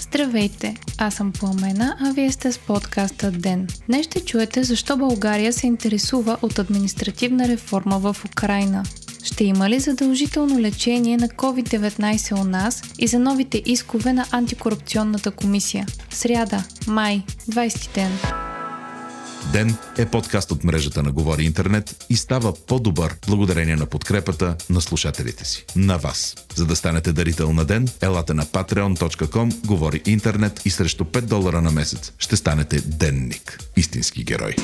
Здравейте, аз съм Пламена, а вие сте с подкаста ДЕН. Днес ще чуете защо България се интересува от административна реформа в Украина. Ще има ли задължително лечение на COVID-19 у нас и за новите искове на антикорупционната комисия? Сряда, май, 20 ден. Ден е подкаст от мрежата на Говори Интернет и става по-добър благодарение на подкрепата на слушателите си. На вас. За да станете дарител на Ден, елате на patreon.com, Говори Интернет и срещу 5 долара на месец ще станете денник. Истински герой.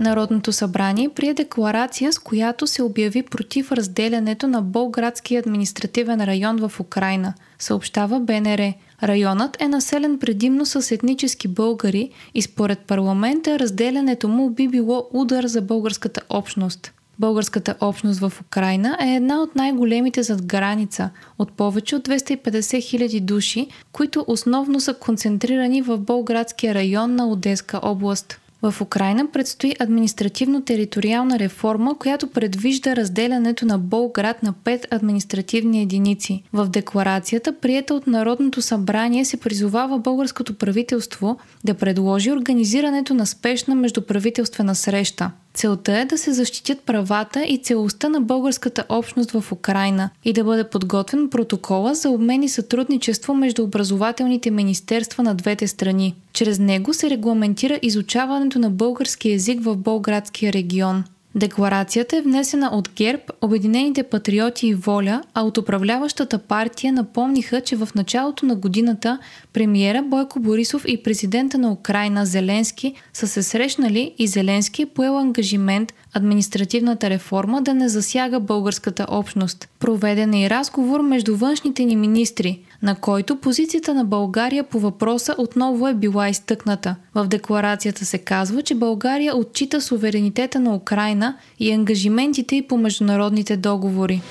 Народното събрание прие декларация, с която се обяви против разделянето на Болградския административен район в Украина, съобщава БНР. Районът е населен предимно с етнически българи и според парламента разделянето му би било удар за българската общност. Българската общност в Украина е една от най-големите зад граница, от повече от 250 хиляди души, които основно са концентрирани в Болградския район на Одеска област. В Украина предстои административно-териториална реформа, която предвижда разделянето на Болград на пет административни единици. В декларацията, приета от Народното събрание, се призовава българското правителство да предложи организирането на спешна междуправителствена среща. Целта е да се защитят правата и целостта на българската общност в Украина и да бъде подготвен протокола за обмен и сътрудничество между образователните министерства на двете страни. Чрез него се регламентира изучаването на български язик в Болградския регион. Декларацията е внесена от ГЕРБ, Обединените патриоти и Воля, а от управляващата партия напомниха, че в началото на годината премиера Бойко Борисов и президента на Украина Зеленски са се срещнали и Зеленски е поел ангажимент административната реформа да не засяга българската общност. Проведен е и разговор между външните ни министри, на който позицията на България по въпроса отново е била изтъкната. В декларацията се казва, че България отчита суверенитета на Украина и ангажиментите й по международните договори.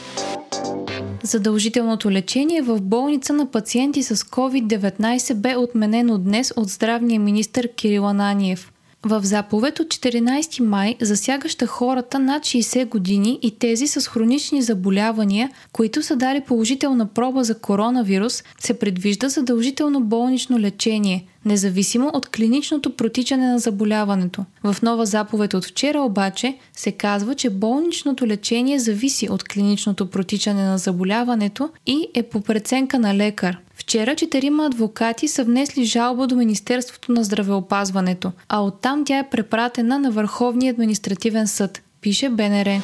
Задължителното лечение в болница на пациенти с COVID-19 бе отменено днес от здравния министр Кирил Ананиев. В заповед от 14 май, засягаща хората над 60 години и тези с хронични заболявания, които са дали положителна проба за коронавирус, се предвижда задължително болнично лечение, независимо от клиничното протичане на заболяването. В нова заповед от вчера обаче се казва, че болничното лечение зависи от клиничното протичане на заболяването и е по преценка на лекар. Вчера четирима адвокати са внесли жалба до Министерството на здравеопазването, а оттам тя е препратена на Върховния административен съд, пише БНР.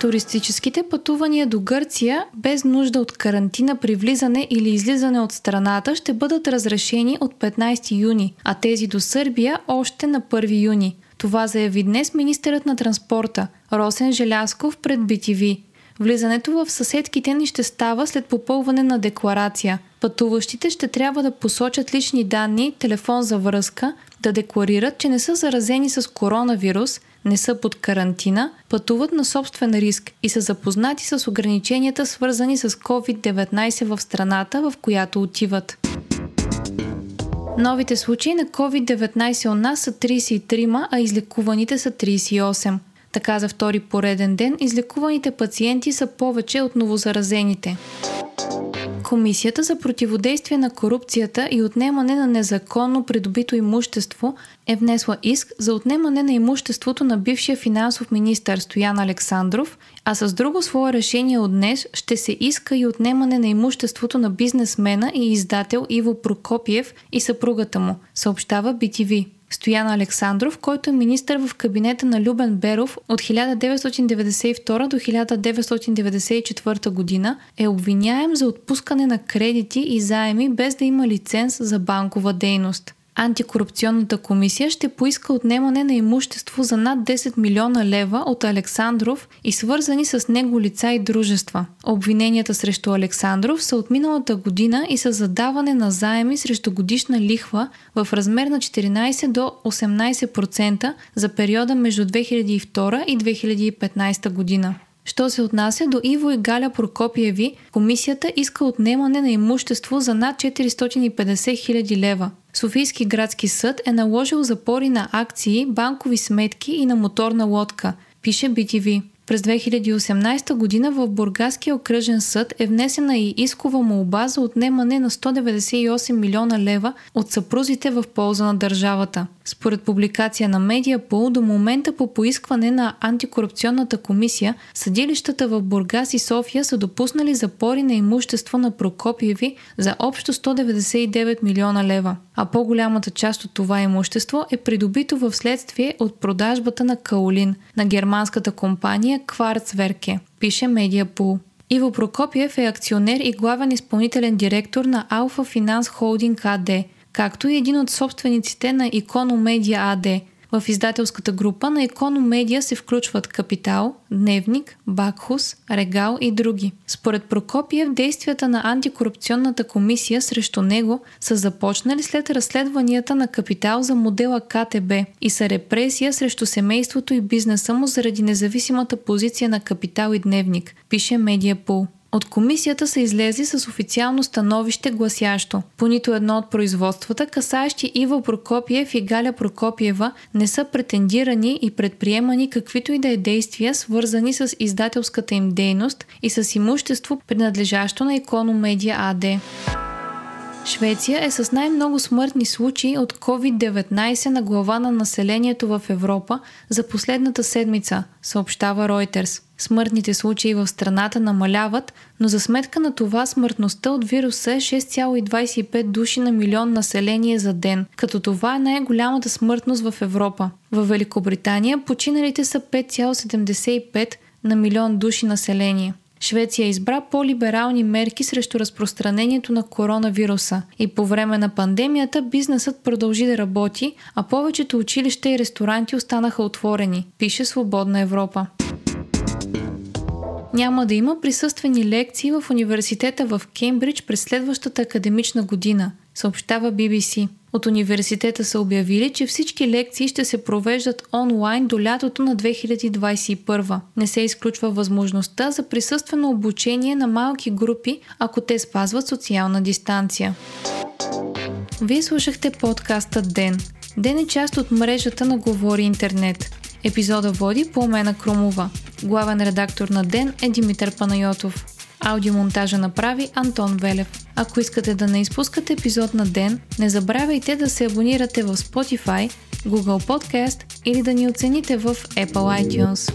Туристическите пътувания до Гърция без нужда от карантина при влизане или излизане от страната ще бъдат разрешени от 15 юни, а тези до Сърбия още на 1 юни. Това заяви днес министърът на транспорта Росен Желясков пред BTV. Влизането в съседките ни ще става след попълване на декларация. Пътуващите ще трябва да посочат лични данни, телефон за връзка, да декларират, че не са заразени с коронавирус, не са под карантина, пътуват на собствен риск и са запознати с ограниченията, свързани с COVID-19 в страната, в която отиват. Новите случаи на COVID-19 у нас са 33, а излекуваните са 38. Така за втори пореден ден излекуваните пациенти са повече от новозаразените. Комисията за противодействие на корупцията и отнемане на незаконно придобито имущество е внесла иск за отнемане на имуществото на бившия финансов министър Стоян Александров, а с друго свое решение от днес ще се иска и отнемане на имуществото на бизнесмена и издател Иво Прокопиев и съпругата му, съобщава BTV. Стоян Александров, който е министър в кабинета на Любен Беров от 1992 до 1994 година, е обвиняем за отпускане на кредити и заеми без да има лиценз за банкова дейност. Антикорупционната комисия ще поиска отнемане на имущество за над 10 милиона лева от Александров и свързани с него лица и дружества. Обвиненията срещу Александров са от миналата година и са задаване на заеми срещу годишна лихва в размер на 14 до 18% за периода между 2002 и 2015 година. Що се отнася до Иво и Галя Прокопиеви, комисията иска отнемане на имущество за над 450 000 лева. Софийски градски съд е наложил запори на акции, банкови сметки и на моторна лодка, пише BTV. През 2018 година в Бургаския окръжен съд е внесена и искова молба за отнемане на 198 милиона лева от съпрузите в полза на държавата. Според публикация на Медиапол, до момента по поискване на антикорупционната комисия, съдилищата в Бургас и София са допуснали запори на имущество на Прокопиеви за общо 199 милиона лева, а по-голямата част от това имущество е придобито в следствие от продажбата на Каолин на германската компания Кварцверке, пише Медиапол. Иво Прокопиев е акционер и главен изпълнителен директор на Алфа Финанс Холдинг АД – както и един от собствениците на Икономедия АД. В издателската група на Икономедия се включват Капитал, Дневник, Бакхус, Регал и други. Според Прокопиев, действията на антикорупционната комисия срещу него са започнали след разследванията на Капитал за модела КТБ и са репресия срещу семейството и бизнеса му заради независимата позиция на Капитал и Дневник, пише Медиапул. От комисията са излезли с официално становище гласящо. По нито едно от производствата, касаещи Ива Прокопиев и Галя Прокопиева, не са претендирани и предприемани каквито и да е действия, свързани с издателската им дейност и с имущество, принадлежащо на Икономедия АД. Швеция е с най-много смъртни случаи от COVID-19 на глава на населението в Европа за последната седмица, съобщава Reuters. Смъртните случаи в страната намаляват, но за сметка на това смъртността от вируса е 6,25 души на милион население за ден, като това е най-голямата смъртност в Европа. В Великобритания починалите са 5,75 на милион души население. Швеция избра по-либерални мерки срещу разпространението на коронавируса и по време на пандемията бизнесът продължи да работи, а повечето училища и ресторанти останаха отворени, пише Свободна Европа. Няма да има присъствени лекции в университета в Кембридж през следващата академична година, съобщава BBC. От университета са обявили, че всички лекции ще се провеждат онлайн до лятото на 2021. Не се изключва възможността за присъствено обучение на малки групи, ако те спазват социална дистанция. Вие слушахте подкаста Ден. Ден е част от мрежата на Говори Интернет. Епизода води Пламена Крумова. Главен редактор на Ден е Димитър Панайотов. Аудиомонтажа направи Антон Велев. Ако искате да не изпускате епизод на ден, не забравяйте да се абонирате в Spotify, Google Podcast или да ни оцените в Apple iTunes.